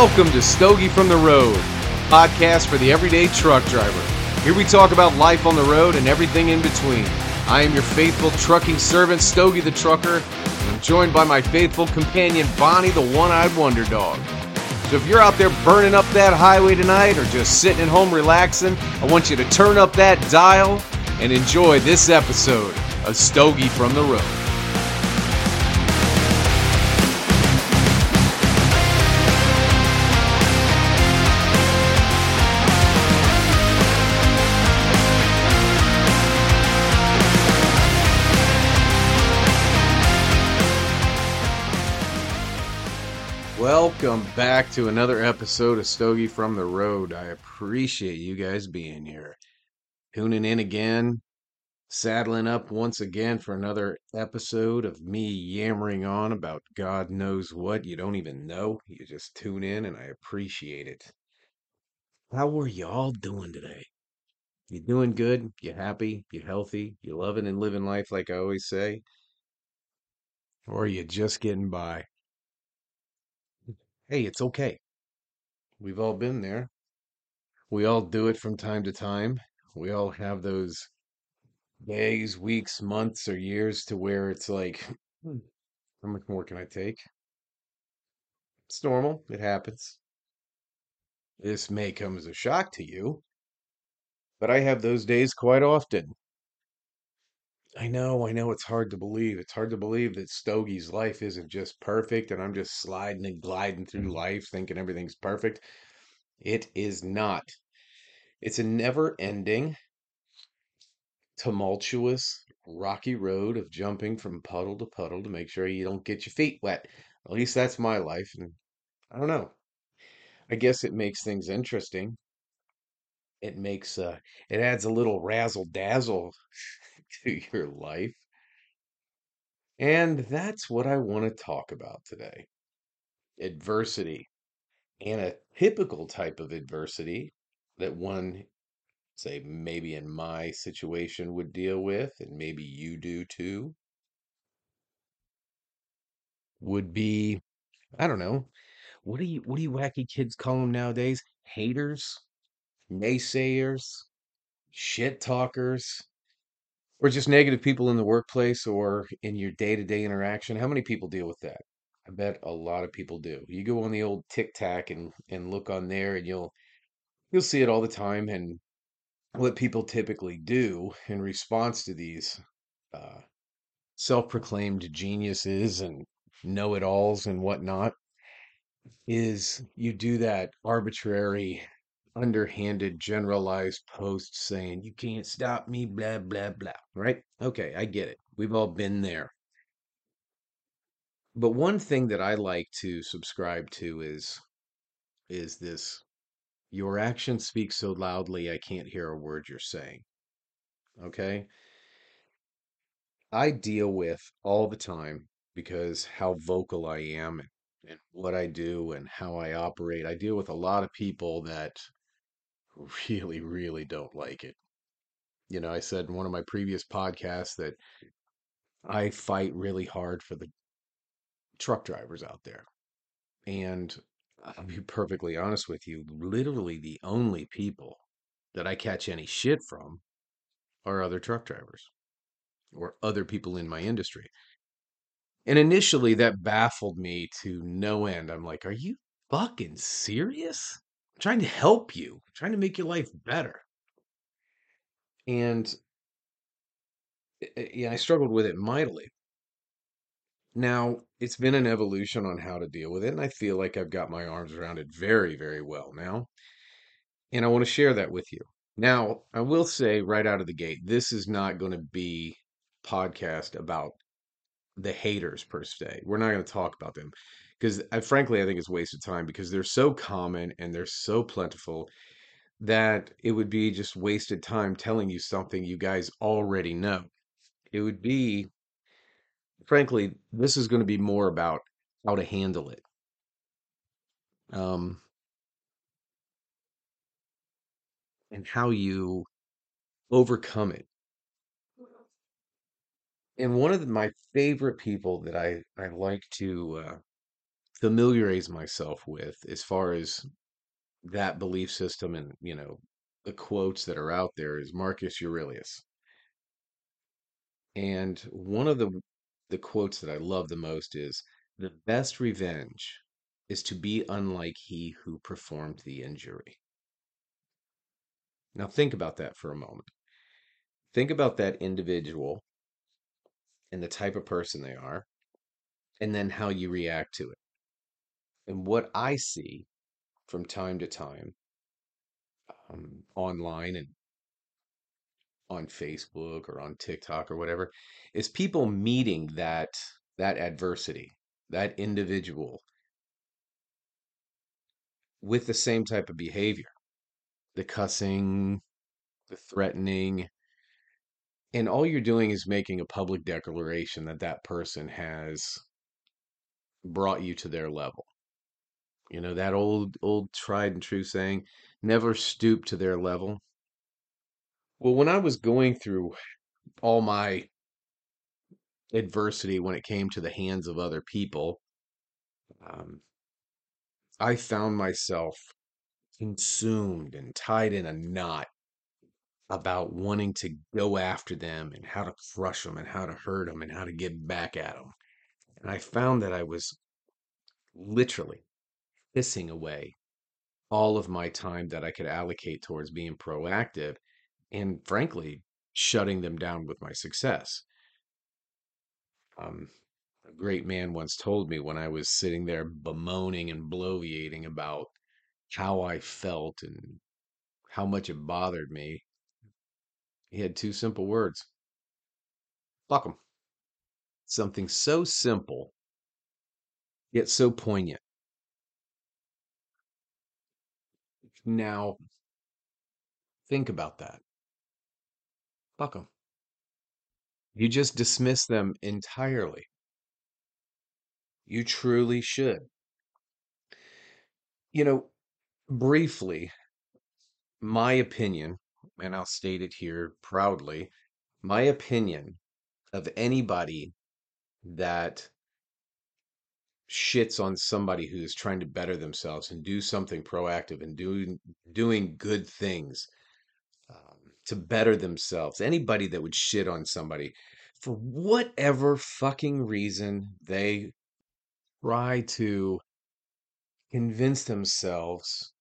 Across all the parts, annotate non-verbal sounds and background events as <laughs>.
Welcome to Stogie from the Road, podcast for the everyday truck driver. Here we talk about life on the road and everything in between. I am your faithful trucking servant, Stogie the Trucker, and I'm joined by my faithful companion, Bonnie the One Eyed Wonder Dog. So if you're out there burning up that highway tonight or just sitting at home relaxing, I want you to turn up that dial and enjoy this episode of Stogie from the Road. Welcome back to another episode of Stogie from the Road. I appreciate you guys being here. Tuning in again, saddling up once again for another episode of me yammering on about God knows what you don't even know. You just tune in and I appreciate it. How are y'all doing today? You doing good? You happy? You healthy? You loving and living life like I always say? Or are you just getting by? Hey, it's okay. We've all been there. We all do it from time to time. We all have those days, weeks, months, or years to where it's like, "Hmm, how much more can I take? It's normal. It happens. This may come as a shock to you, but I have those days quite often. I know, I know it's hard to believe. It's hard to believe that Stogie's life isn't just perfect and I'm just sliding and gliding through life thinking everything's perfect. It is not. It's a never ending, tumultuous, rocky road of jumping from puddle to puddle to make sure you don't get your feet wet. At least that's my life. And I don't know. I guess it makes things interesting. It makes, uh, it adds a little razzle dazzle <laughs> to your life. And that's what I want to talk about today adversity and a typical type of adversity that one, say, maybe in my situation would deal with, and maybe you do too, would be, I don't know, what do you, what do you wacky kids call them nowadays? Haters, naysayers, shit talkers, or just negative people in the workplace or in your day-to-day interaction. How many people deal with that? I bet a lot of people do. You go on the old TikTok and and look on there and you'll you'll see it all the time and what people typically do in response to these uh, self-proclaimed geniuses and know-it-alls and whatnot is you do that arbitrary underhanded generalized post saying you can't stop me blah blah blah right? Okay i get it. We've all been there. But one thing that i like to subscribe to is is this your actions speak so loudly i can't hear a word you're saying okay? I deal with all the time because how vocal i am and what i do and how i operate. I deal with a lot of people that really really don't like it you know i said in one of my previous podcasts that I fight really hard for the truck drivers out there. And I'll be perfectly honest with you, literally the only people that I catch any shit from are other truck drivers or other people in my industry. And initially that baffled me to no end. I'm like, are you fucking serious? Trying to help you, trying to make your life better. And eh, eh, yeah, I struggled with it mightily. Now, it's been an evolution on how to deal with it, and I feel like I've got my arms around it very, very well now. And I want to share that with you. Now, I will say right out of the gate, this is not going to be podcast about the haters per se. We're not going to talk about them because I frankly I think it's wasted time because they're so common and they're so plentiful that it would be just wasted time telling you something you guys already know. It would be frankly, this is going to be more about how to handle it. Um, and how you overcome it. And one of the, my favorite people that I, I like to uh, familiarize myself with as far as that belief system and, you know, the quotes that are out there is Marcus Aurelius. And one of the the quotes that I love the most is the best revenge is to be unlike he who performed the injury. Now think about that for a moment. Think about that individual and the type of person they are, and then how you react to it. And what I see from time to time um, online and on Facebook or on TikTok or whatever is people meeting that that adversity, that individual with the same type of behavior, the cussing, the threatening, and all you're doing is making a public declaration that that person has brought you to their level. You know, that old old tried and true saying, never stoop to their level. Well, when I was going through all my adversity when it came to the hands of other people, um, I found myself consumed and tied in a knot about wanting to go after them and how to crush them and how to hurt them and how to get back at them. And I found that I was literally pissing away all of my time that I could allocate towards being proactive and frankly shutting them down with my success. Um, a great man once told me when I was sitting there bemoaning and bloviating about how I felt and how much it bothered me. He had two simple words fuck them. Something so simple, yet so poignant. Now, think about that. Fuck them. You just dismiss them entirely. You truly should. You know, briefly, my opinion, and I'll state it here proudly my opinion of anybody that shits on somebody who's trying to better themselves and do something proactive and doing doing good things um, to better themselves. Anybody that would shit on somebody for whatever fucking reason they try to convince themselves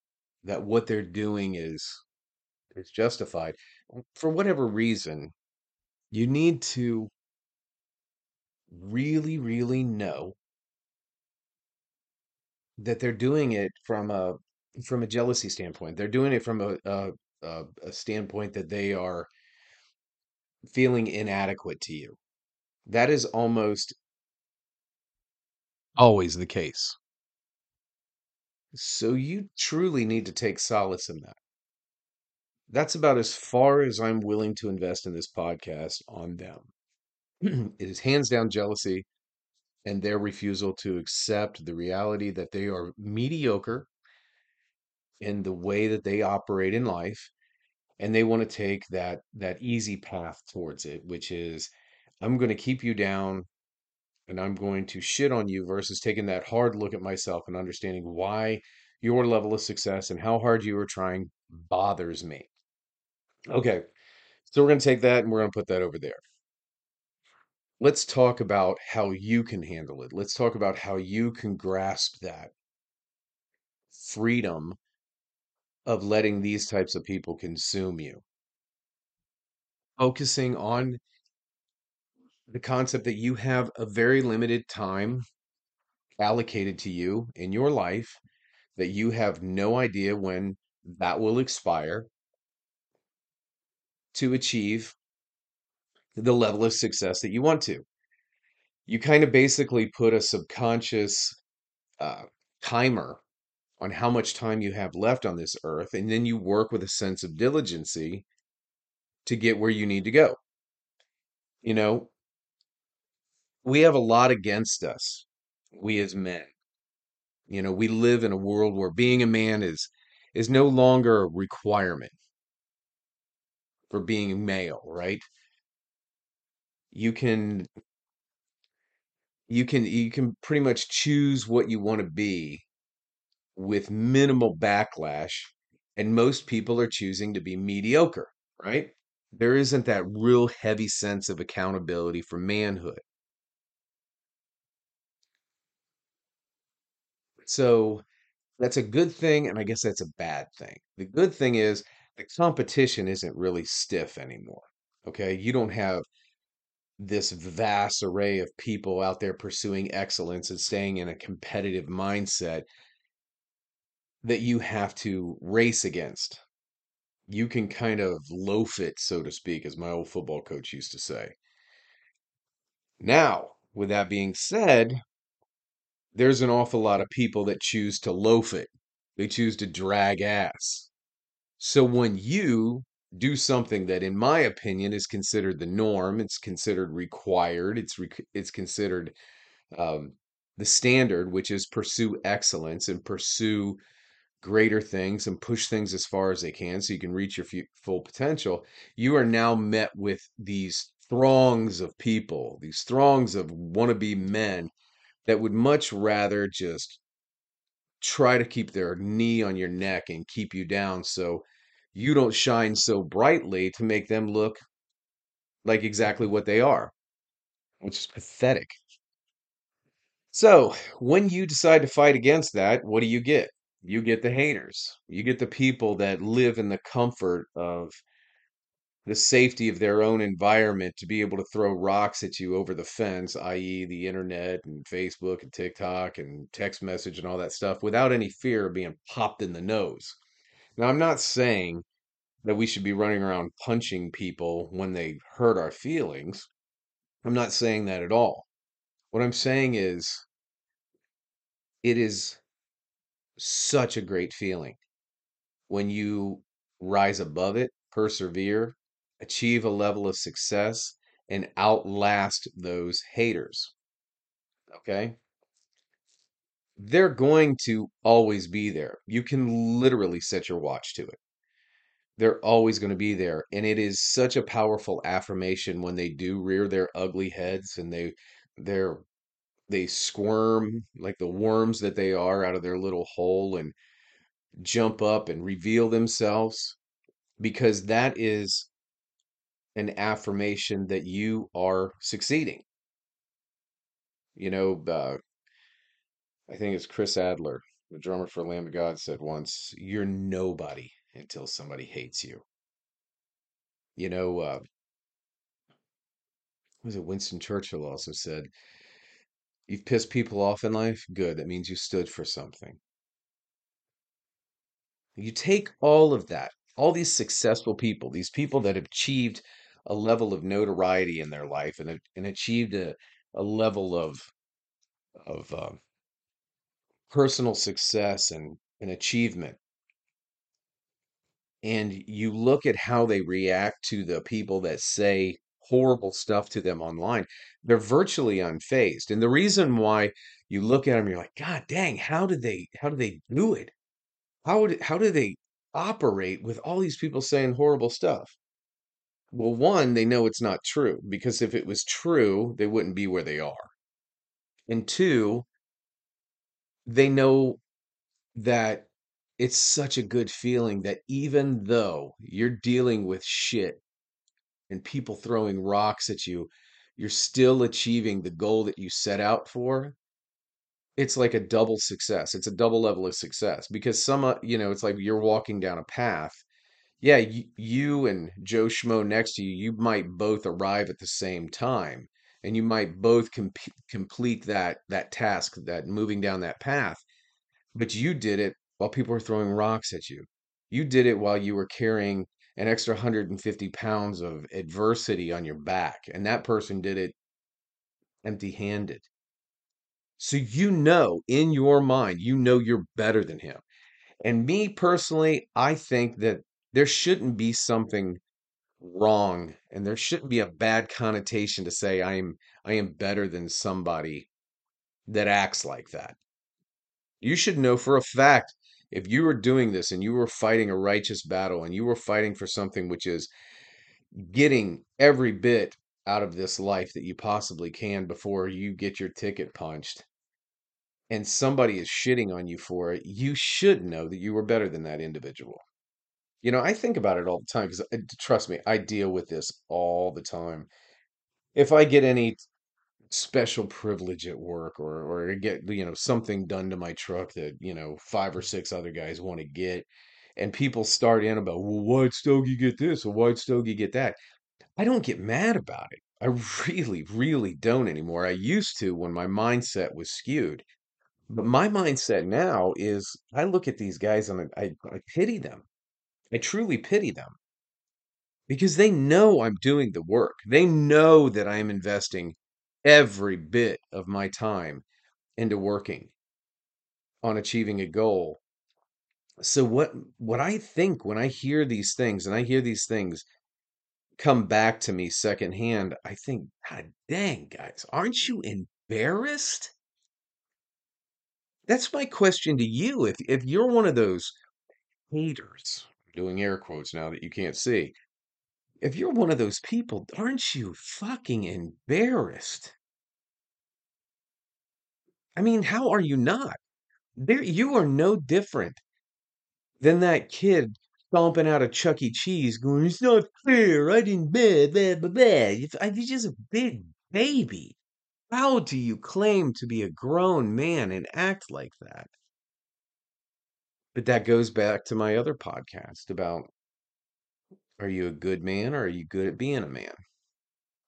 that what they're doing is is justified for whatever reason you need to really really know that they're doing it from a from a jealousy standpoint. They're doing it from a a, a, a standpoint that they are feeling inadequate to you. That is almost always the case. So you truly need to take solace in that. That's about as far as I'm willing to invest in this podcast on them. <clears throat> it is hands down jealousy and their refusal to accept the reality that they are mediocre in the way that they operate in life and they want to take that that easy path towards it which is I'm going to keep you down and I'm going to shit on you versus taking that hard look at myself and understanding why your level of success and how hard you are trying bothers me. Okay, so we're going to take that and we're going to put that over there. Let's talk about how you can handle it. Let's talk about how you can grasp that freedom of letting these types of people consume you. Focusing on the concept that you have a very limited time allocated to you in your life, that you have no idea when that will expire to achieve the level of success that you want to. You kind of basically put a subconscious uh, timer on how much time you have left on this earth, and then you work with a sense of diligency to get where you need to go. You know, we have a lot against us, we as men. You know, we live in a world where being a man is is no longer a requirement for being male, right? You can you can you can pretty much choose what you want to be with minimal backlash, and most people are choosing to be mediocre, right? There isn't that real heavy sense of accountability for manhood. So that's a good thing, and I guess that's a bad thing. The good thing is the competition isn't really stiff anymore. Okay, you don't have this vast array of people out there pursuing excellence and staying in a competitive mindset that you have to race against. You can kind of loaf it, so to speak, as my old football coach used to say. Now, with that being said, there's an awful lot of people that choose to loaf it. They choose to drag ass. So when you do something that, in my opinion, is considered the norm, it's considered required, it's it's considered um, the standard, which is pursue excellence and pursue greater things and push things as far as they can so you can reach your fu- full potential. You are now met with these throngs of people, these throngs of wannabe men that would much rather just try to keep their knee on your neck and keep you down so you don't shine so brightly to make them look like exactly what they are, which is pathetic. So, when you decide to fight against that, what do you get? You get the haters. You get the people that live in the comfort of the safety of their own environment to be able to throw rocks at you over the fence, i.e., the internet and Facebook and TikTok and text message and all that stuff, without any fear of being popped in the nose. Now, I'm not saying that we should be running around punching people when they hurt our feelings. I'm not saying that at all. What I'm saying is, it is such a great feeling when you rise above it, persevere, achieve a level of success, and outlast those haters. Okay? They're going to always be there. You can literally set your watch to it. They're always going to be there. And it is such a powerful affirmation when they do rear their ugly heads and they they're they squirm like the worms that they are out of their little hole and jump up and reveal themselves because that is an affirmation that you are succeeding. You know, uh, I think it's Chris Adler, the drummer for Lamb of God, said once, "You're nobody until somebody hates you." You know, uh, was it Winston Churchill also said, "You've pissed people off in life. Good. That means you stood for something." You take all of that, all these successful people, these people that have achieved a level of notoriety in their life and, and achieved a, a level of of uh, personal success and, and achievement. And you look at how they react to the people that say horrible stuff to them online, they're virtually unfazed. And the reason why you look at them, you're like, God dang, how did they how do they do it? How would how do they operate with all these people saying horrible stuff? Well, one, they know it's not true because if it was true, they wouldn't be where they are. And two, they know that it's such a good feeling that even though you're dealing with shit and people throwing rocks at you, you're still achieving the goal that you set out for. It's like a double success. It's a double level of success because some, uh, you know, it's like you're walking down a path. Yeah, you, you and Joe Schmo next to you, you might both arrive at the same time and you might both com- complete that that task, that moving down that path but you did it while people were throwing rocks at you. You did it while you were carrying an extra 150 pounds of adversity on your back, and that person did it empty handed. So you know in your mind, you know you're better than him. And me personally, I think that there shouldn't be something wrong and there shouldn't be a bad connotation to say I am I am better than somebody that acts like that. You should know for a fact if you were doing this and you were fighting a righteous battle and you were fighting for something which is getting every bit out of this life that you possibly can before you get your ticket punched and somebody is shitting on you for it, you should know that you were better than that individual. You know, I think about it all the time because uh, trust me, I deal with this all the time. If I get any special privilege at work or or get you know something done to my truck that you know five or six other guys want to get and people start in about well why'd Stogie get this? Or why'd Stogie get that? I don't get mad about it. I <laughs> really really don't anymore. I used to when my mindset was skewed but my mindset now is I look at these guys and I, I, I pity them. I truly pity them. Because they know I'm doing the work. They know that I am investing every bit of my time into working on achieving a goal. So what what I think when I hear these things and I hear these things come back to me secondhand, I think, God dang, guys, aren't you embarrassed? That's my question to you. If if you're one of those haters, doing air quotes now that you can't see, if you're one of those people, aren't you fucking embarrassed? I mean, how are you not? There, you are no different than that kid stomping out of Chuck E. Cheese going, It's not fair. I didn't blah, blah, blah. If- You're just a big baby. How do you claim to be a grown man and act like that? But that goes back to my other podcast about are you a good man or are you good at being a man?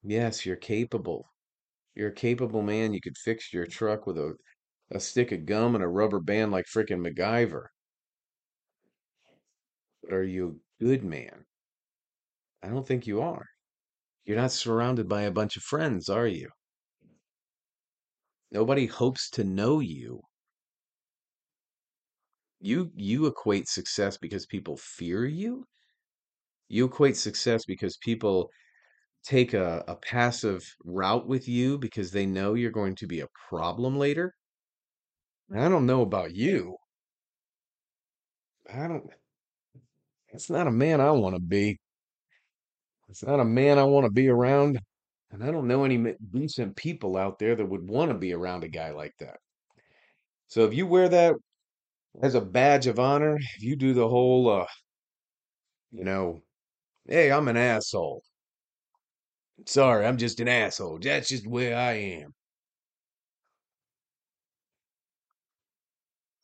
Yes, you're capable. You're a capable man. You could fix your truck with a, a stick of gum and a rubber band like frickin' MacGyver. But are you a good man? I don't think you are. You're not surrounded by a bunch of friends, are you? Nobody hopes to know you. You you equate success because people fear you. You equate success because people take a, a passive route with you because they know you're going to be a problem later. I don't know about you. I don't it's not a man I want to be. It's not a man I want to be around. And I don't know any decent people out there that would want to be around a guy like that. So if you wear that as a badge of honor, if you do the whole uh, you know, hey, I'm an asshole. Sorry, I'm just an asshole. That's just where I am.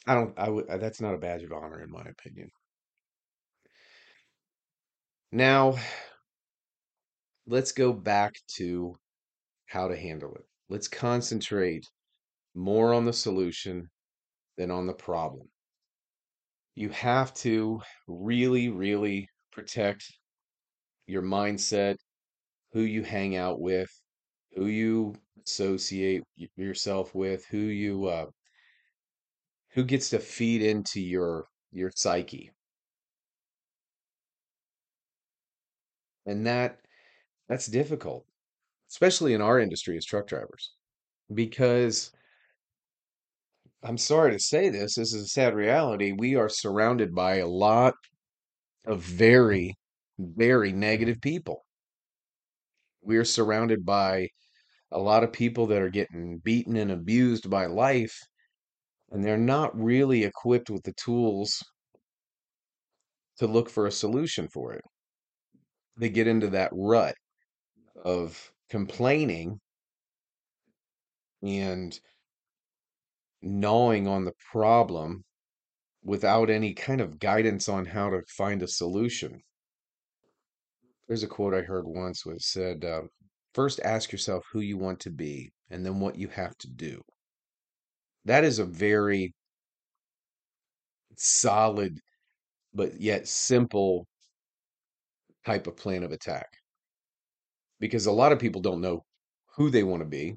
I don't, I would, uh, that's not a badge of honor in my opinion. Now, let's go back to how to handle it. Let's concentrate more on the solution than on the problem. You have to really, really protect your mindset, who you hang out with, who you associate yourself with, who you uh, who gets to feed into your your psyche. And that that's difficult, especially in our industry as truck drivers, because I'm sorry to say this, this is a sad reality. We are surrounded by a lot of very, very negative people. We are surrounded by a lot of people that are getting beaten and abused by life, and they're not really equipped with the tools to look for a solution for it. They get into that rut of complaining and gnawing on the problem without any kind of guidance on how to find a solution. There's a quote I heard once which said, uh, First ask yourself who you want to be and then what you have to do. That is a very solid but yet simple type of plan of attack. Because a lot of people don't know who they want to be.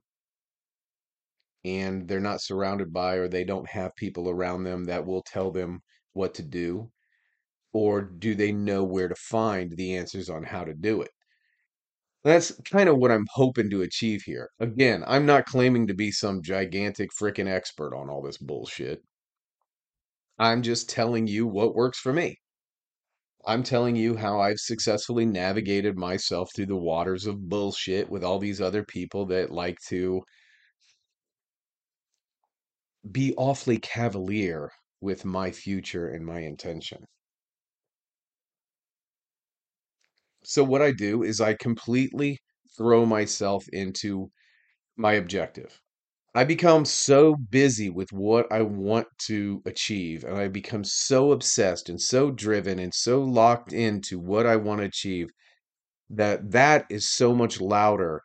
And they're not surrounded by or they don't have people around them that will tell them what to do or do they know where to find the answers on how to do it? That's kind of what i'm hoping to achieve here. Again i'm not claiming to be some gigantic freaking expert on all this bullshit. I'm just telling you what works for me. I'm telling you how I've successfully navigated myself through the waters of bullshit with all these other people that like to be awfully cavalier with my future and my intention. So, what I do is I completely throw myself into my objective. I become so busy with what I want to achieve, and I become so obsessed and so driven and so locked into what I want to achieve that that is so much louder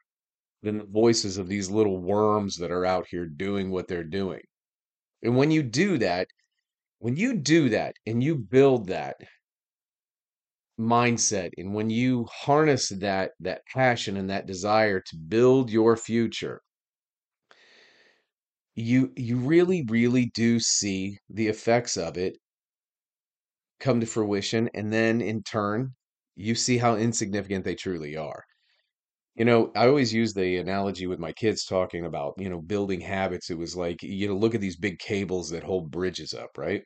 than the voices of these little worms that are out here doing what they're doing. And when you do that, when you do that and you build that mindset and when you harness that that passion and that desire to build your future, you you really really do see the effects of it come to fruition and then in turn you see how insignificant they truly are. You know, I always use the analogy with my kids talking about, you know, building habits. It was like, you know, look at these big cables that hold bridges up, right?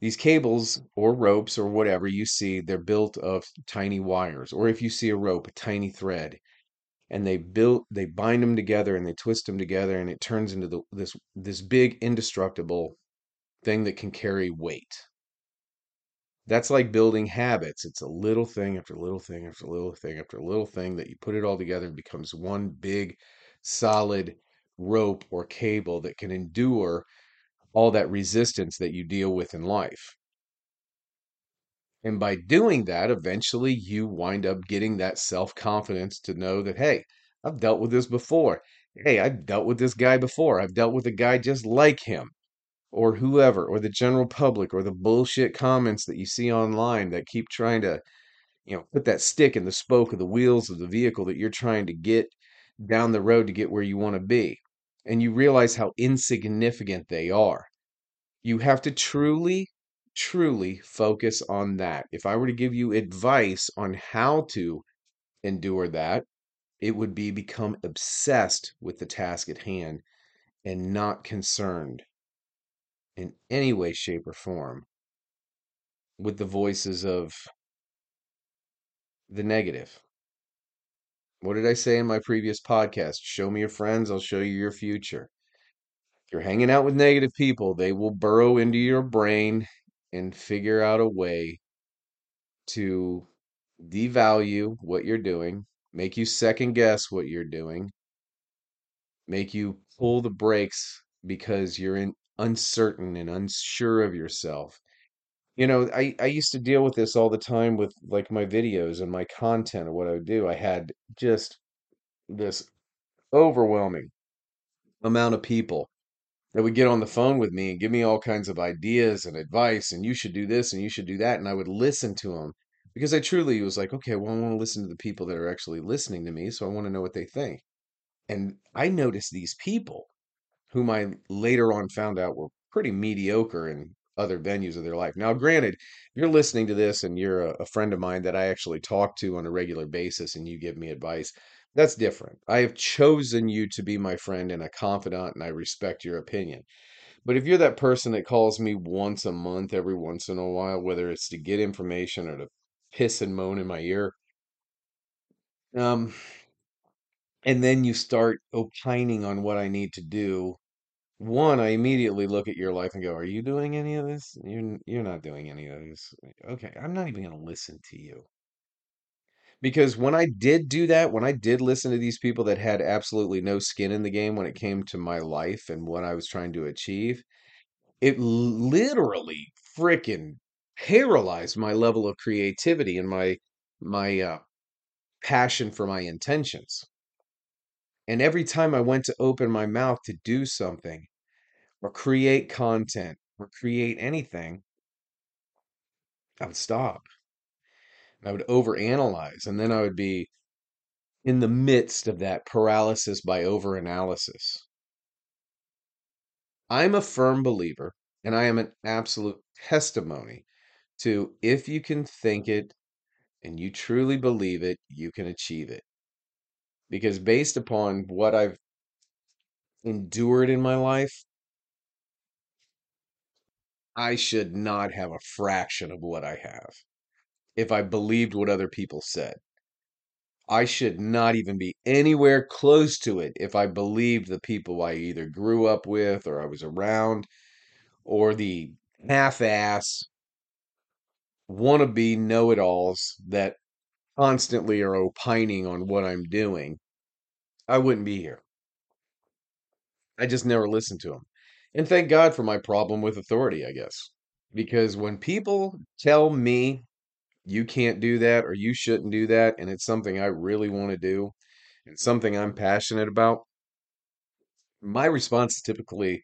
These cables or ropes or whatever you see, they're built of tiny wires. Or if you see a rope, a tiny thread, and they build they bind them together and they twist them together, and it turns into the, this this big indestructible thing that can carry weight. That's like building habits. It's a little thing after little thing after little thing after little thing that you put it all together and becomes one big solid rope or cable that can endure all that resistance that you deal with in life. And by doing that, eventually you wind up getting that self confidence to know that, hey, I've dealt with this before. Hey, I've dealt with this guy before. I've dealt with a guy just like him or whoever, or the general public, or the bullshit comments that you see online that keep trying to, you know, put that stick in the spoke of the wheels of the vehicle that you're trying to get down the road to get where you want to be. And you realize how insignificant they are. You have to truly, truly focus on that. If I were to give you advice on how to endure that, it would be become obsessed with the task at hand and not concerned in any way, shape, or form with the voices of the negative. What did I say in my previous podcast? Show me your friends, I'll show you your future. If you're hanging out with negative people, they will burrow into your brain and figure out a way to devalue what you're doing, make you second guess what you're doing, make you pull the brakes because you're in uncertain and unsure of yourself You know, I I used to deal with this all the time with like my videos and my content and what I would do. I had just this overwhelming amount of people that would get on the phone with me and give me all kinds of ideas and advice and you should do this and you should do that and I would listen to them because I truly was like, okay, well, I want to listen to the people that are actually listening to me, so I want to know what they think. And I noticed these people whom I later on found out were pretty mediocre in other venues of their life. Now, granted, if you're listening to this and you're a, a friend of mine that I actually talk to on a regular basis and you give me advice, that's different. I have chosen you to be my friend and a confidant, and I respect your opinion. But if you're that person that calls me once a month, every once in a while, whether it's to get information or to piss and moan in my ear, um, and then you start opining on what I need to do one, I immediately look at your life and go, "Are you doing any of this? You're you're not doing any of this. Okay, I'm not even going to listen to you." Because when I did do that, when I did listen to these people that had absolutely no skin in the game when it came to my life and what I was trying to achieve, it literally freaking paralyzed my level of creativity and my my uh, passion for my intentions. And every time I went to open my mouth to do something, or create content or create anything, I would stop. I would overanalyze, and then I would be in the midst of that paralysis by overanalysis. I'm a firm believer, and I am an absolute testimony to if you can think it and you truly believe it, you can achieve it. Because based upon what I've endured in my life, I should not have a fraction of what I have. if I believed what other people said. I should not even be anywhere close to it if I believed the people I either grew up with or I was around or the half ass wannabe know it alls that constantly are opining on what I'm doing. I wouldn't be here. I just never listened to them. And thank God for my problem with authority, I guess. Because when people tell me you can't do that or you shouldn't do that, and it's something I really want to do and something I'm passionate about, my response is typically,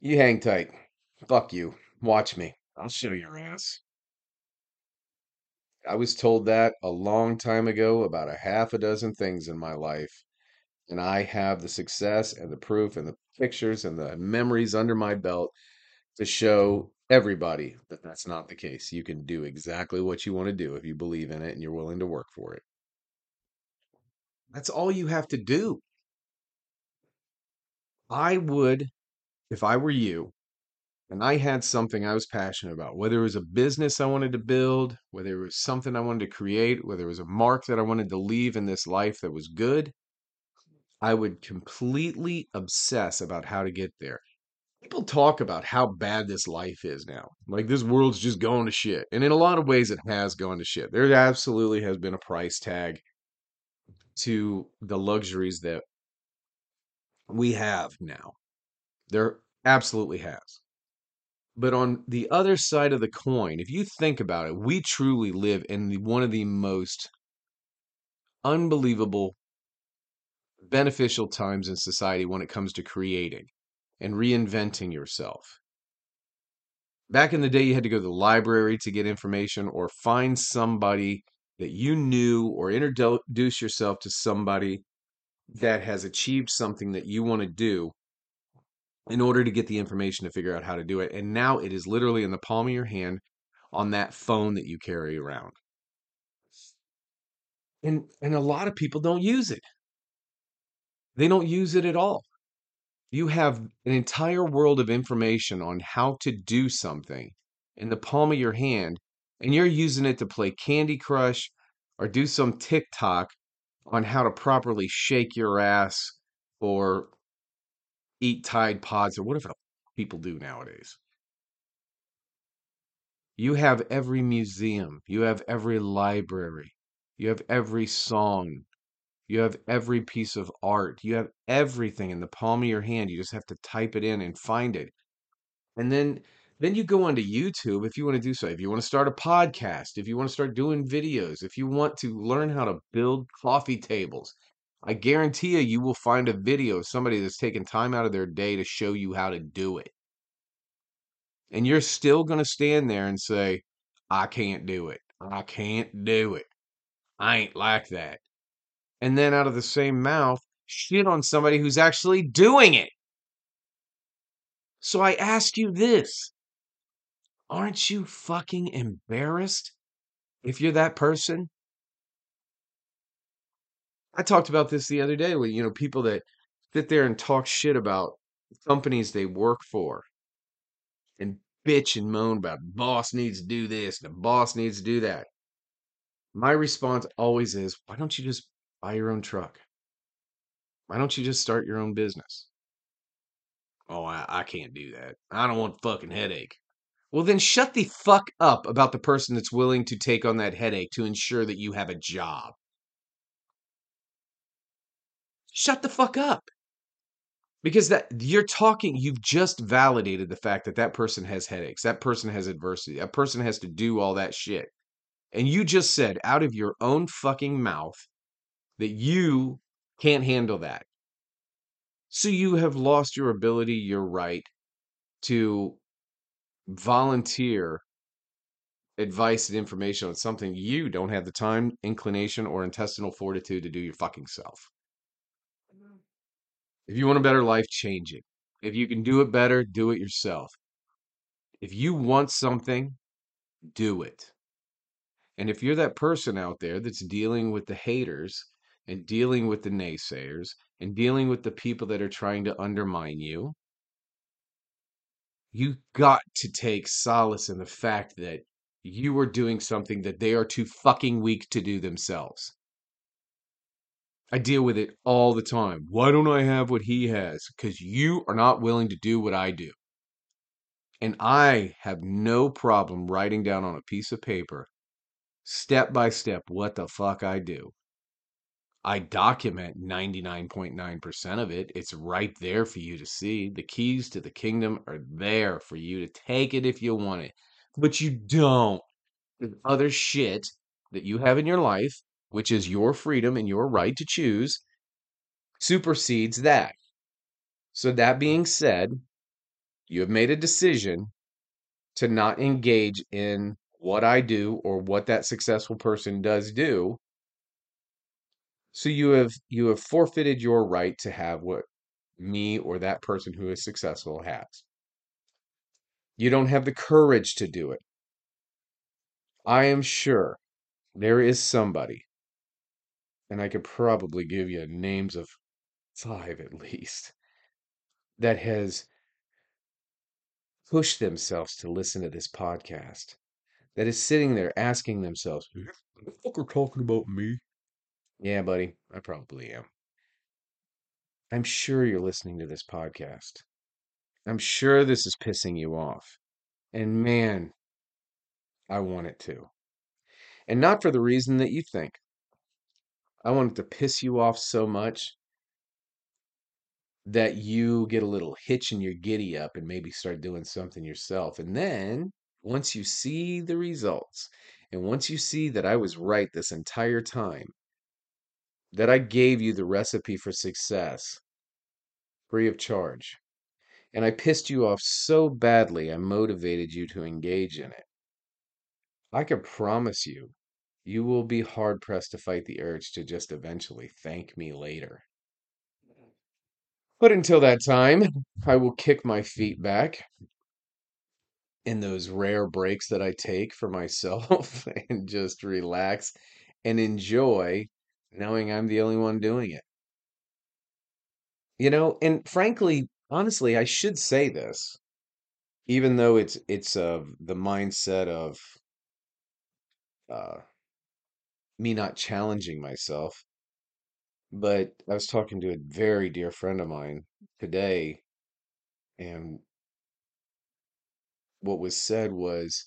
you hang tight. Fuck you. Watch me. I'll show your ass. I was told that a long time ago about a half a dozen things in my life. And I have the success and the proof and the pictures and the memories under my belt to show everybody that that's not the case. You can do exactly what you want to do if you believe in it and you're willing to work for it. That's all you have to do. I would, if I were you, and I had something I was passionate about, whether it was a business I wanted to build, whether it was something I wanted to create, whether it was a mark that I wanted to leave in this life that was good, I would completely obsess about how to get there. People talk about how bad this life is now. Like this world's just going to shit. And in a lot of ways, it has gone to shit. There absolutely has been a price tag to the luxuries that we have now. There absolutely has. But on the other side of the coin, if you think about it, we truly live in one of the most unbelievable, beneficial times in society when it comes to creating and reinventing yourself. Back in the day, you had to go to the library to get information or find somebody that you knew or introduce yourself to somebody that has achieved something that you want to do in order to get the information to figure out how to do it. And now it is literally in the palm of your hand on that phone that you carry around. And and a lot of people don't use it. They don't use it at all. You have an entire world of information on how to do something in the palm of your hand, and you're using it to play Candy Crush or do some TikTok on how to properly shake your ass or eat Tide Pods or whatever people do nowadays. You have every museum, you have every library, you have every song, you have every piece of art, you have everything in the palm of your hand. You just have to type it in and find it. And then then you go onto YouTube if you want to do so. If you want to start a podcast, if you want to start doing videos, if you want to learn how to build coffee tables, I guarantee you, you will find a video of somebody that's taken time out of their day to show you how to do it. And you're still going to stand there and say, I can't do it. I can't do it. I ain't like that. And then out of the same mouth, shit on somebody who's actually doing it. So I ask you this aren't you fucking embarrassed if you're that person? I talked about this the other day with, you know, people that sit there and talk shit about companies they work for and bitch and moan about boss needs to do this and the boss needs to do that. My response always is, why don't you just buy your own truck? Why don't you just start your own business? Oh, I, I can't do that. I don't want fucking headache. Well, then shut the fuck up about the person that's willing to take on that headache to ensure that you have a job. Shut the fuck up. Because that you're talking, you've just validated the fact that that person has headaches, that person has adversity, that person has to do all that shit. And you just said out of your own fucking mouth that you can't handle that. So you have lost your ability, your right to volunteer advice and information on something you don't have the time, inclination, or intestinal fortitude to do your fucking self. If you want a better life, change it. If you can do it better, do it yourself. If you want something, do it. And if you're that person out there that's dealing with the haters and dealing with the naysayers and dealing with the people that are trying to undermine you, you got to take solace in the fact that you are doing something that they are too fucking weak to do themselves. I deal with it all the time. Why don't I have what he has? Because you are not willing to do what I do. And I have no problem writing down on a piece of paper, step by step, what the fuck I do. I document 99.9% of it. It's right there for you to see. The keys to the kingdom are there for you to take it if you want it. But you don't. There's other shit that you have in your life, which is your freedom and your right to choose, supersedes that. So, that being said, you have made a decision to not engage in what I do or what that successful person does do. So you have you have forfeited your right to have what me or that person who is successful has. You don't have the courage to do it. I am sure there is somebody, and I could probably give you names of five at least, that has pushed themselves to listen to this podcast, that is sitting there asking themselves, "Who the fuck are talking about me?" Yeah, buddy, I probably am. I'm sure you're listening to this podcast. I'm sure this is pissing you off. And man, I want it to. And not for the reason that you think. I want it to piss you off so much that you get a little hitch in your giddy up and maybe start doing something yourself. And then once you see the results, and once you see that I was right this entire time, that I gave you the recipe for success free of charge, and I pissed you off so badly I motivated you to engage in it, I can promise you, you will be hard pressed to fight the urge to just eventually thank me later. But until that time, I will kick my feet back in those rare breaks that I take for myself <laughs> and just relax and enjoy knowing I'm the only one doing it. You know, and frankly, honestly, I should say this, even though it's it's uh, the mindset of uh, me not challenging myself. But I was talking to a very dear friend of mine today, and what was said was,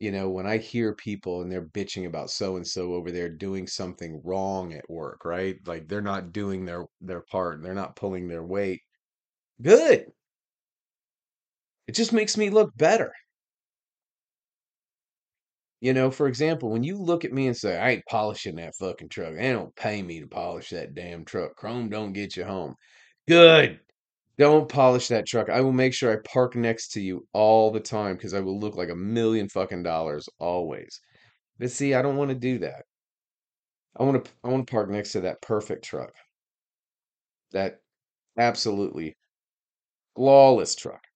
you know, when I hear people and they're bitching about so and so over there doing something wrong at work, right? Like they're not doing their their part, they're not pulling their weight. Good. It just makes me look better. You know, for example, when you look at me and say, I ain't polishing that fucking truck. They don't pay me to polish that damn truck. Chrome don't get you home. Good. Don't polish that truck. I will make sure I park next to you all the time because I will look like a million fucking dollars always. But see, I don't want to do that. I want to I want to park next to that perfect truck. That absolutely flawless truck.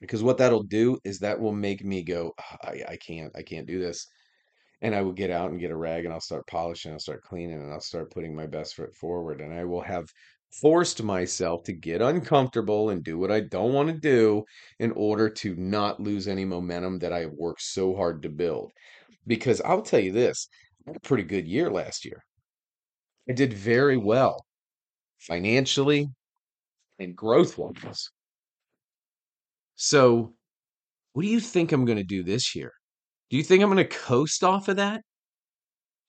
Because what that'll do is that will make me go, "Ah, I, I can't, I can't do this. And I will get out and get a rag and I'll start polishing, I'll start cleaning, and I'll start putting my best foot forward. And I will have forced myself to get uncomfortable and do what I don't want to do in order to not lose any momentum that I have worked so hard to build. Because I'll tell you this, I had a pretty good year last year. I did very well financially and growth wise. So, what do you think I'm going to do this year? Do you think I'm going to coast off of that?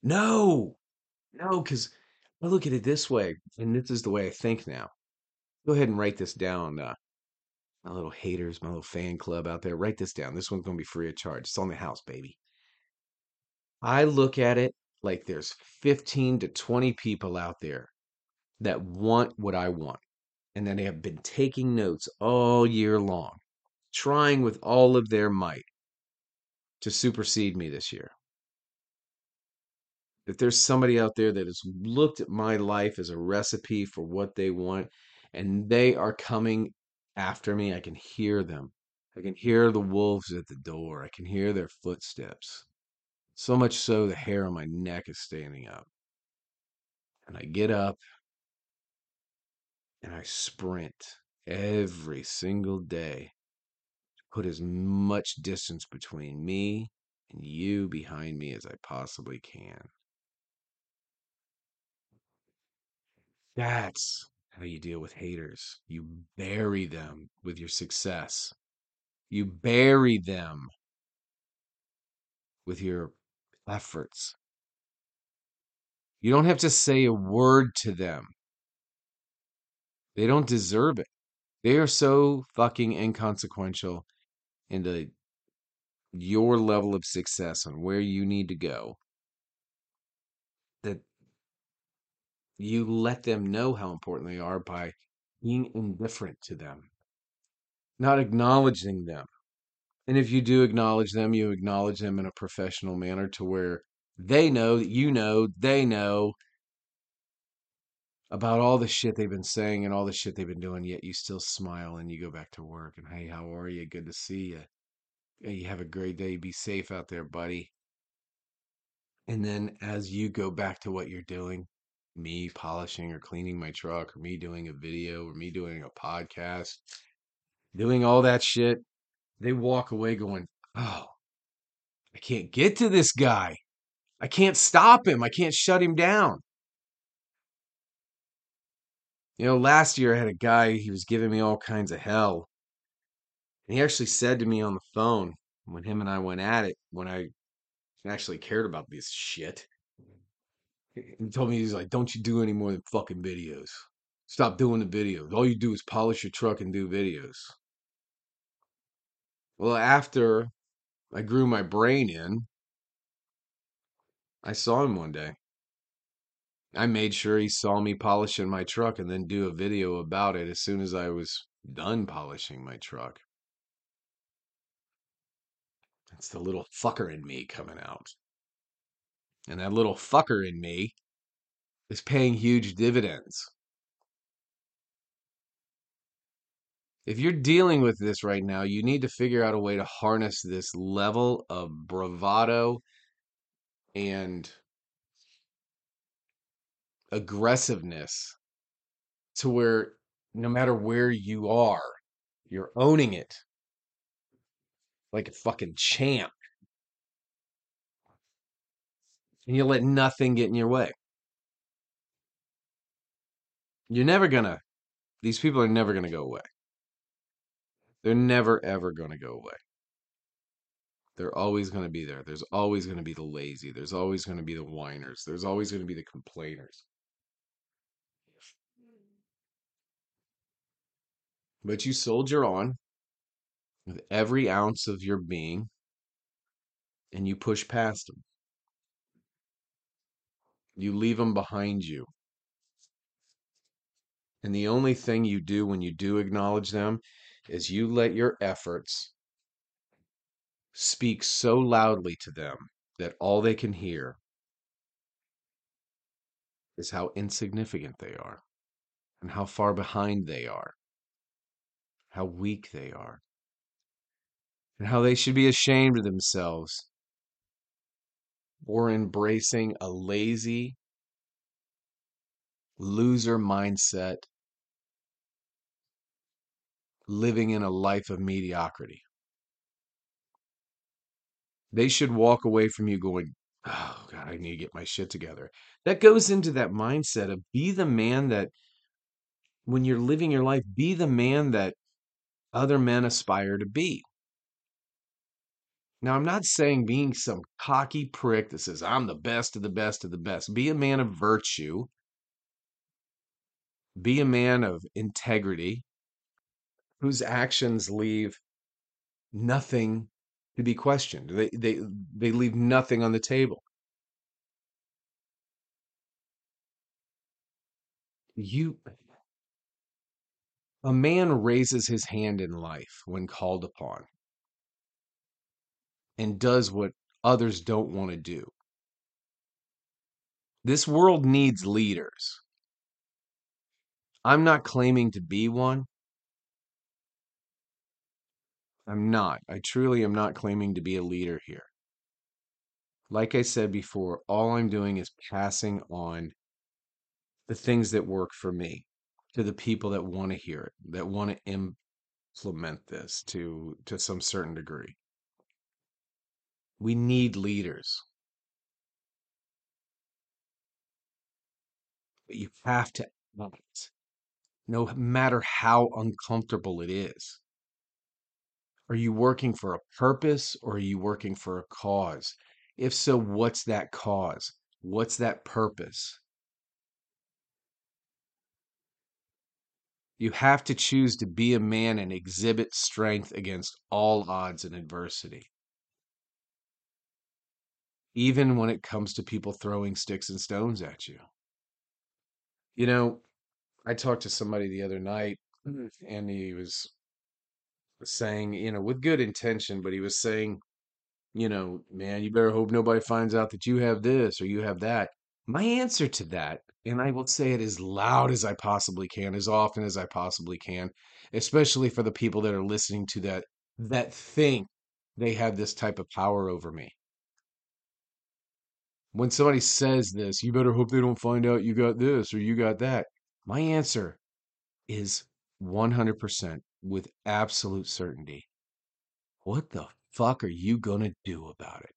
No, no, because I look at it this way, and this is the way I think now. Go ahead and write this down. Uh, my little haters, my little fan club out there, write this down. This one's going to be free of charge. It's on the house, baby. I look at it like there's 15 to 20 people out there that want what I want, and that they have been taking notes all year long, trying with all of their might to supersede me this year. If there's somebody out there that has looked at my life as a recipe for what they want and they are coming after me, I can hear them. I can hear the wolves at the door. I can hear their footsteps. So much so the hair on my neck is standing up. And I get up and I sprint every single day put as much distance between me and you behind me as I possibly can. That's how you deal with haters. You bury them with your success. You bury them with your efforts. You don't have to say a word to them. They don't deserve it. They are so fucking inconsequential into your level of success and where you need to go that you let them know how important they are by being indifferent to them, not acknowledging them. And if you do acknowledge them, you acknowledge them in a professional manner to where they know that you know, they know about all the shit they've been saying and all the shit they've been doing, yet you still smile and you go back to work and hey, how are you? Good to see you. Hey, you have a great day. Be safe out there, buddy. And then as you go back to what you're doing, me polishing or cleaning my truck, or me doing a video, or me doing a podcast, doing all that shit, they walk away going, Oh, I can't get to this guy. I can't stop him. I can't shut him down. You know, last year I had a guy, he was giving me all kinds of hell. And he actually said to me on the phone when him and I went at it, when I actually cared about this shit, he told me, he's like, Don't you do any more than fucking videos. Stop doing the videos. All you do is polish your truck and do videos. Well, after I grew my brain in, I saw him one day. I made sure he saw me polishing my truck and then do a video about it as soon as I was done polishing my truck. That's the little fucker in me coming out. And that little fucker in me is paying huge dividends. If you're dealing with this right now, you need to figure out a way to harness this level of bravado and aggressiveness to where no matter where you are, you're owning it like a fucking champ. And you let nothing get in your way. You're never gonna, these people are never gonna go away. They're never, ever gonna go away. They're always to be there. There's always to be the lazy. There's always to be the whiners. There's always to be the complainers. But you soldier on with every ounce of your being and you push past them. You leave them behind you. And the only thing you do when you do acknowledge them is you let your efforts speak so loudly to them that all they can hear is how insignificant they are and how far behind they are, how weak they are, and how they should be ashamed of themselves or embracing a lazy loser mindset, living in a life of mediocrity. They should walk away from you going, Oh, God, I need to get my shit together. That goes into that mindset of be the man that, when you're living your life, be the man that other men aspire to be. Now, I'm not saying being some cocky prick that says, I'm the best of the best of the best. Be a man of virtue. Be a man of integrity whose actions leave nothing to be questioned. They, they, they leave nothing on the table. You, a man raises his hand in life when called upon and does what others don't want to do. This world needs leaders. I'm not claiming to be one. I'm not. I truly am not claiming to be a leader here. Like I said before, all I'm doing is passing on the things that work for me to the people that want to hear it, that want to implement this to to some certain degree. We need leaders. But you have to act, no matter how uncomfortable it is. Are you working for a purpose or are you working for a cause? If so, what's that cause? What's that purpose? You have to choose to be a man and exhibit strength against all odds and adversity. Even when it comes to people throwing sticks and stones at you. You know, I talked to somebody the other night mm-hmm. and he was saying, you know, with good intention, but he was saying, you know, man, you better hope nobody finds out that you have this or you have that. My answer to that, and I will say it as loud as I possibly can, as often as I possibly can, especially for the people that are listening to that that think they have this type of power over me. When somebody says this, you better hope they don't find out you got this or you got that. My answer is 100% with absolute certainty. What the fuck are you going to do about it?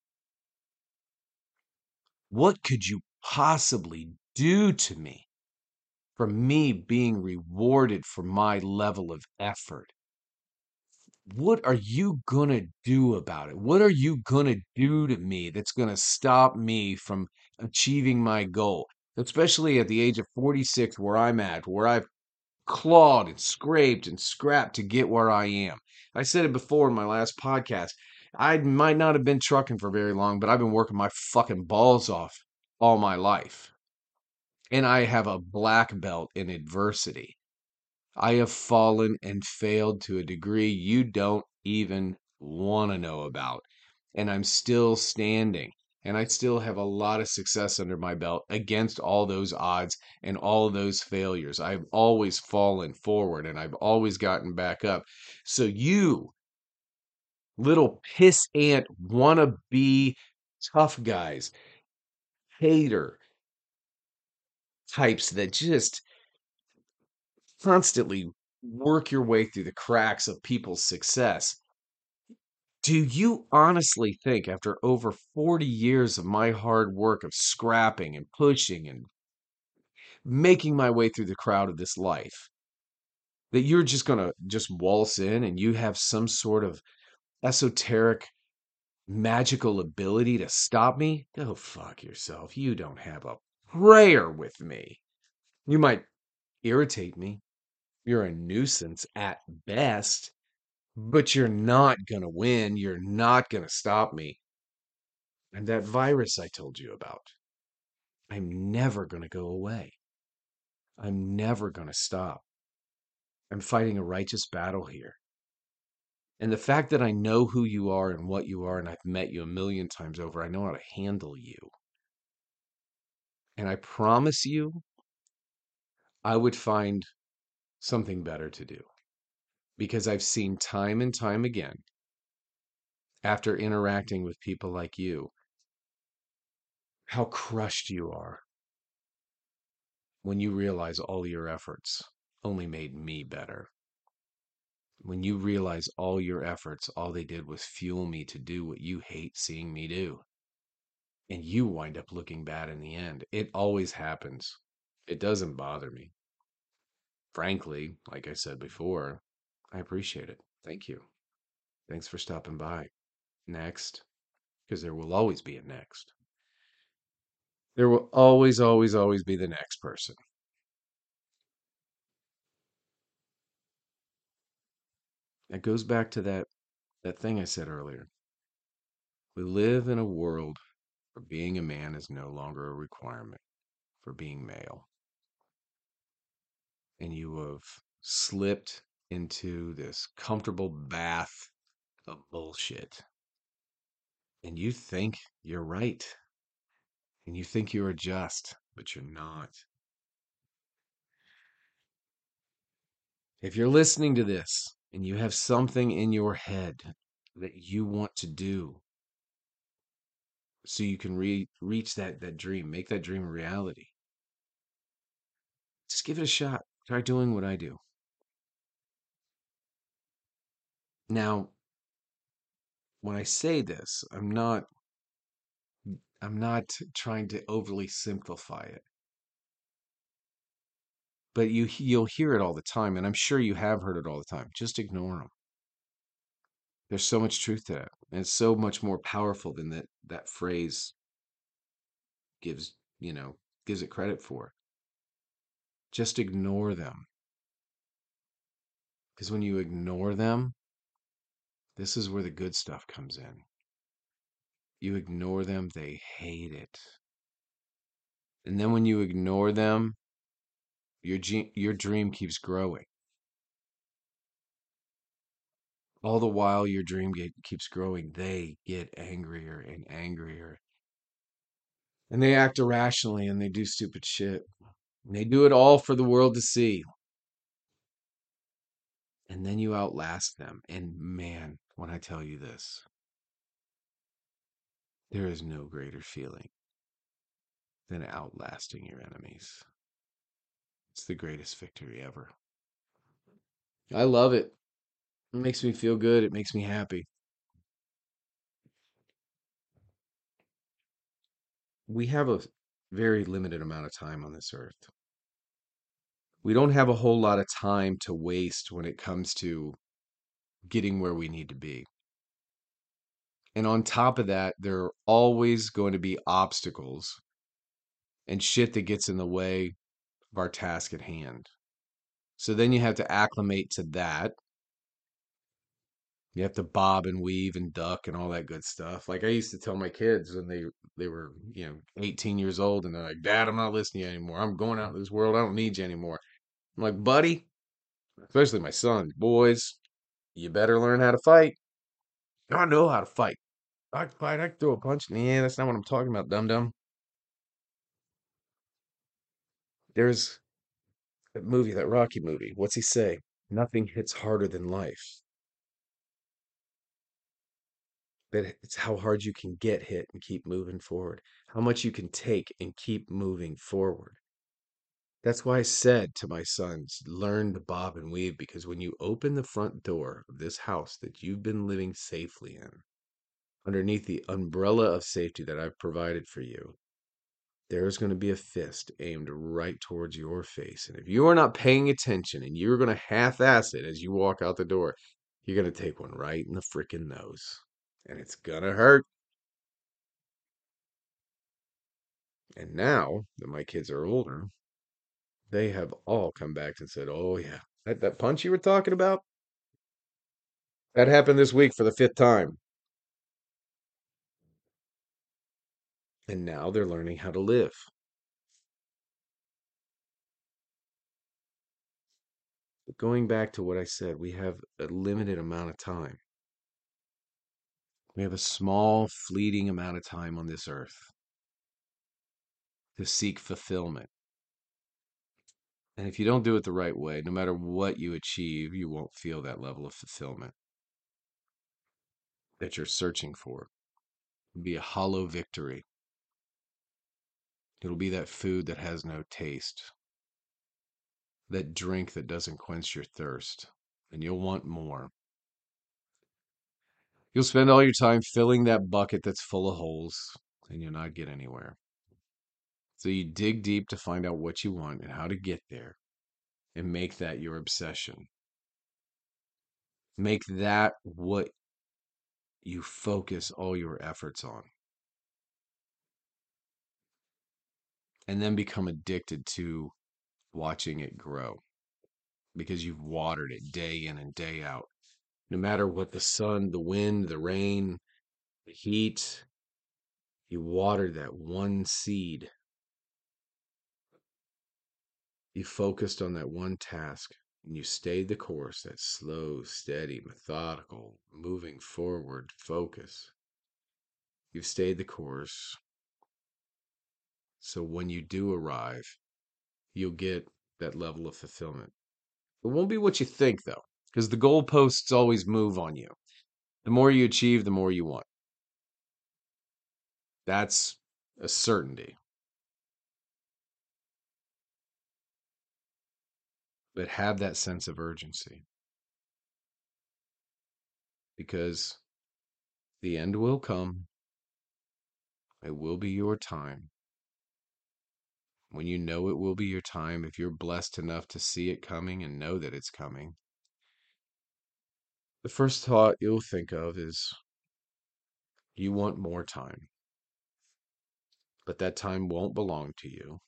What could you possibly do to me for me being rewarded for my level of effort? What are you going to do about it? What are you going to do to me that's going to stop me from achieving my goal? Especially at the age of 46, where I'm at, where I've clawed and scraped and scrapped to get where I am. I said it before in my last podcast. I might not have been trucking for very long, but I've been working my fucking balls off all my life. And I have a black belt in adversity. I have fallen and failed to a degree you don't even want to know about. And I'm still standing. And I still have a lot of success under my belt against all those odds and all those failures. I've always fallen forward and I've always gotten back up. So, you little piss ant wanna be tough guys, hater types that just constantly work your way through the cracks of people's success. Do you honestly think, after over 40 years of my hard work of scrapping and pushing and making my way through the crowd of this life, that you're just going to just waltz in and you have some sort of esoteric magical ability to stop me? Go fuck yourself. You don't have a prayer with me. You might irritate me. You're a nuisance at best, but you're not going to win. You're not going to stop me. And that virus I told you about, I'm never going to go away. I'm never going to stop. I'm fighting a righteous battle here. And the fact that I know who you are and what you are, and I've met you a million times over, I know how to handle you. And I promise you, I would find something better to do. Because I've seen time and time again, after interacting with people like you, how crushed you are when you realize all your efforts only made me better. When you realize all your efforts, all they did was fuel me to do what you hate seeing me do. And you wind up looking bad in the end. It always happens. It doesn't bother me. Frankly, like I said before, I appreciate it. Thank you. Thanks for stopping by. Next, because there will always be a next. There will always, always, always be the next person. That goes back to that that thing I said earlier. We live in a world where being a man is no longer a requirement for being male. And you have slipped into this comfortable bath of bullshit. And you think you're right. And you think you're just, but you're not. If you're listening to this and you have something in your head that you want to do so you can re- reach that that dream, make that dream a reality. Just give it a shot. Try doing what I do. Now, when I say this, I'm not I'm not trying to overly simplify it. But you you'll hear it all the time and I'm sure you have heard it all the time. Just ignore them. There's so much truth to that. And it's so much more powerful than that that phrase gives, you know, gives it credit for. Just ignore them. Because when you ignore them, this is where the good stuff comes in. You ignore them, they hate it. And then when you ignore them, your your dream keeps growing. All the while your dream keeps growing, they get angrier and angrier. And they act irrationally and they do stupid shit. And they do it all for the world to see. And then you outlast them. And man, when I tell you this, there is no greater feeling than outlasting your enemies. It's the greatest victory ever. I love it. It makes me feel good. It makes me happy. We have a very limited amount of time on this earth. We don't have a whole lot of time to waste when it comes to getting where we need to be. And on top of that, there are always going to be obstacles and shit that gets in the way of our task at hand. So then you have to acclimate to that. You have to bob and weave and duck and all that good stuff. Like I used to tell my kids when they they were, you know, 18 years old and they're like, "Dad, I'm not listening to you anymore. I'm going out in this world. I don't need you anymore." I'm like, "Buddy, especially my son, boys, you better learn how to fight." I know how to fight. I can fight. I can throw a punch. Yeah, that's not what I'm talking about, dum dum. There's that movie, that Rocky movie. What's he say? Nothing hits harder than life. That it's how hard you can get hit and keep moving forward. How much you can take and keep moving forward. That's why I said to my sons, learn to bob and weave because when you open the front door of this house that you've been living safely in, underneath the umbrella of safety that I've provided for you, there's going to be a fist aimed right towards your face. And if you are not paying attention and you're going to half ass it as you walk out the door, you're going to take one right in the freaking nose. And it's to hurt. And now that my kids are older, they have all come back and said, Oh, yeah, that, that punch you were talking about, that happened this week for the fifth time. And now they're learning how to live. But going back to what I said, we have a limited amount of time. We have a small, fleeting amount of time on this earth to seek fulfillment. And if you don't do it the right way, no matter what you achieve, you won't feel that level of fulfillment that you're searching for. It'll be a hollow victory. It'll be that food that has no taste, that drink that doesn't quench your thirst, and you'll want more. You'll spend all your time filling that bucket that's full of holes, and you'll not get anywhere. So you dig deep to find out what you want and how to get there, and make that your obsession. Make that what you focus all your efforts on. and then become addicted to watching it grow because you've watered it day in and day out. No matter what the sun, the wind, the rain, the heat, you watered that one seed. You focused on that one task and you stayed the course, that slow, steady, methodical, moving forward focus. You've stayed the course so when you do arrive, you'll get that level of fulfillment. It won't be what you think, though, because the goalposts always move on you. The more you achieve, the more you want. That's a certainty. But have that sense of urgency. because the end will come. It will be your time. When you know it will be your time, if you're blessed enough to see it coming and know that it's coming, the first thought you'll think of is you want more time. But that time won't belong to you.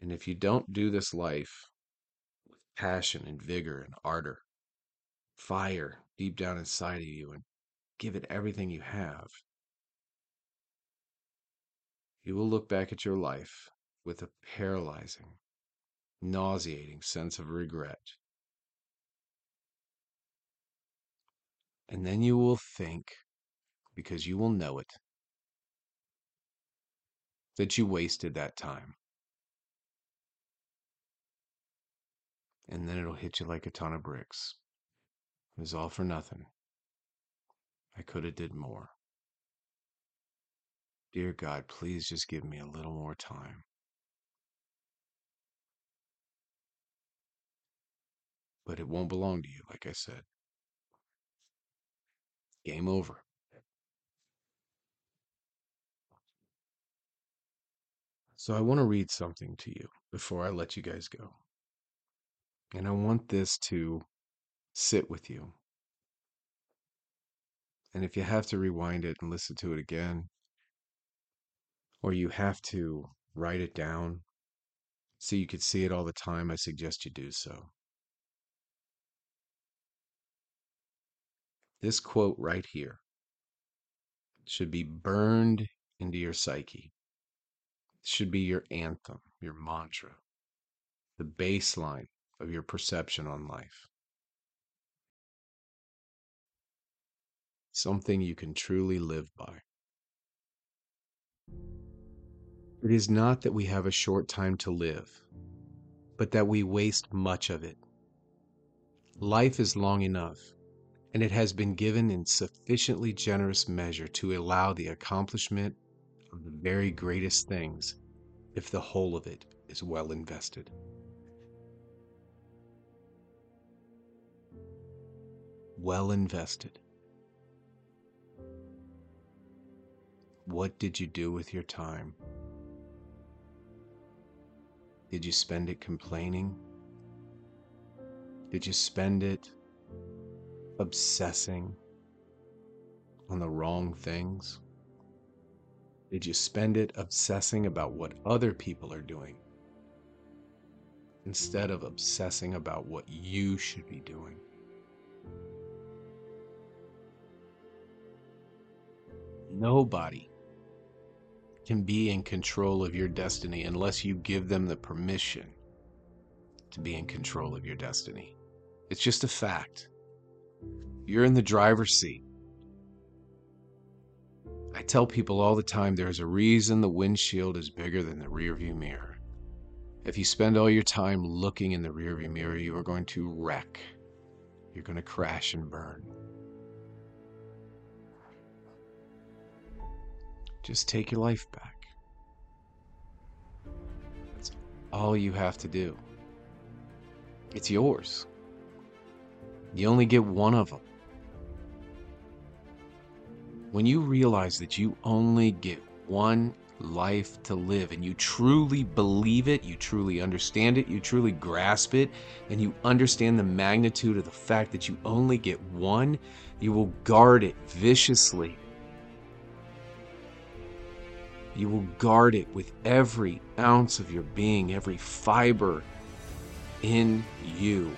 And if you don't do this life with passion and vigor and ardor, fire deep down inside of you, and give it everything you have, you will look back at your life with a paralyzing, nauseating sense of regret. And then you will think, because you will know it, that you wasted that time. And then it'll hit you like a ton of bricks. It was all for nothing. I could have did more. Dear God, please just give me a little more time. But it won't belong to you, like I said. Game over. So I want to read something to you before I let you guys go. And I want this to sit with you. And if you have to rewind it and listen to it again, or you have to write it down so you could see it all the time, I suggest you do so. This quote right here should be burned into your psyche. It should be your anthem, your mantra, the baseline of your perception on life. Something you can truly live by. It is not that we have a short time to live, but that we waste much of it. Life is long enough, and it has been given in sufficiently generous measure to allow the accomplishment of the very greatest things if the whole of it is well invested. Well invested. What did you do with your time? Did you spend it complaining? Did you spend it obsessing on the wrong things? Did you spend it obsessing about what other people are doing instead of obsessing about what you should be doing? Nobody can be in control of your destiny unless you give them the permission to be in control of your destiny. It's just a fact. You're in the driver's seat. I tell people all the time there's a reason the windshield is bigger than the rearview mirror. If you spend all your time looking in the rearview mirror, you are going to wreck. You're going to crash and burn. Just take your life back. That's all you have to do. It's yours. You only get one of them. When you realize that you only get one life to live and you truly believe it, you truly understand it, you truly grasp it, and you understand the magnitude of the fact that you only get one, you will guard it viciously you will guard it with every ounce of your being, every fiber in you,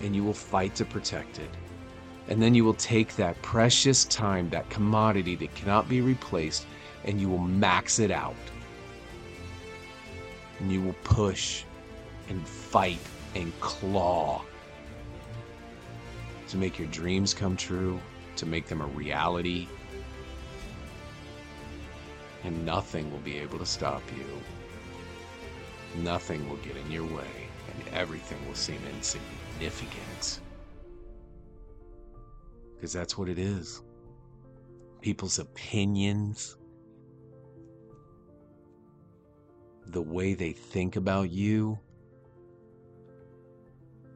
and you will fight to protect it. And then you will take that precious time, that commodity that cannot be replaced, and you will max it out. And you will push and fight and claw to make your dreams come true, to make them a reality, and nothing will be able to stop you. Nothing will get in your way, and everything will seem insignificant. Because that's what it is. People's opinions, the way they think about you,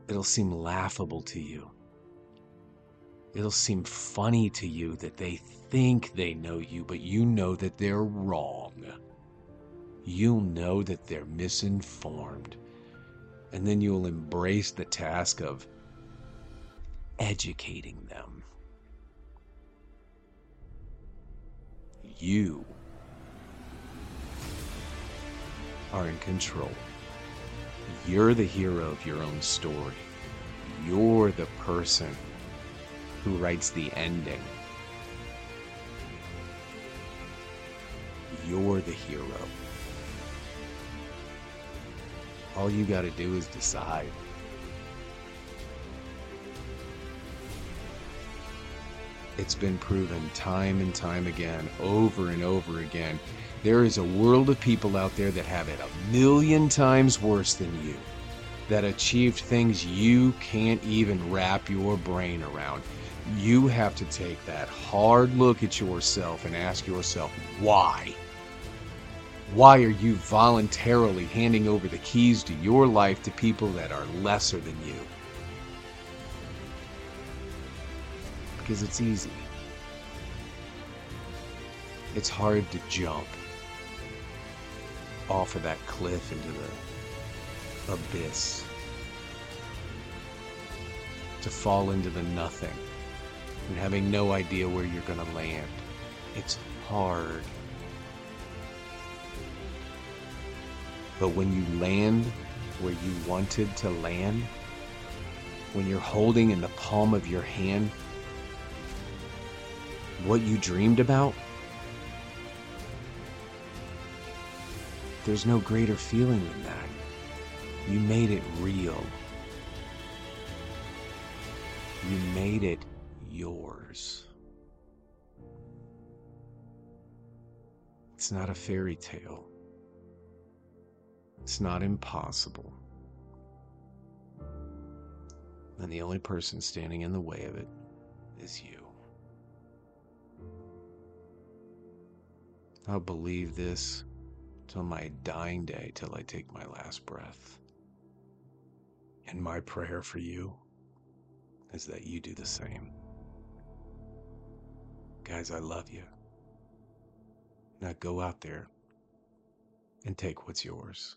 It'll seem laughable to you. It'll seem funny to you that they think they know you, but you know that they're wrong. You'll know that they're misinformed. And then you'll embrace the task of educating them. You are in control. You're the hero of your own story. You're the person who writes the ending. You're the hero. All you got to do is decide. It's been proven time and time again, over and over again. There is a world of people out there that have it a million times worse than you, that achieved things you can't even wrap your brain around. You have to take that hard look at yourself and ask yourself, why? Why are you voluntarily handing over the keys to your life to people that are lesser than you? Because it's easy. It's hard to jump off of that cliff into the abyss. To fall into the nothing and having no idea where you're going to land. It's hard. But when you land where you wanted to land, when you're holding in the palm of your hand what you dreamed about, there's no greater feeling than that. You made it real. You made it yours. It's not a fairy tale. It's not impossible. And the only person standing in the way of it is you. I'll believe this till my dying day, till I take my last breath. And my prayer for you is that you do the same. Guys, I love you. Now go out there and take what's yours.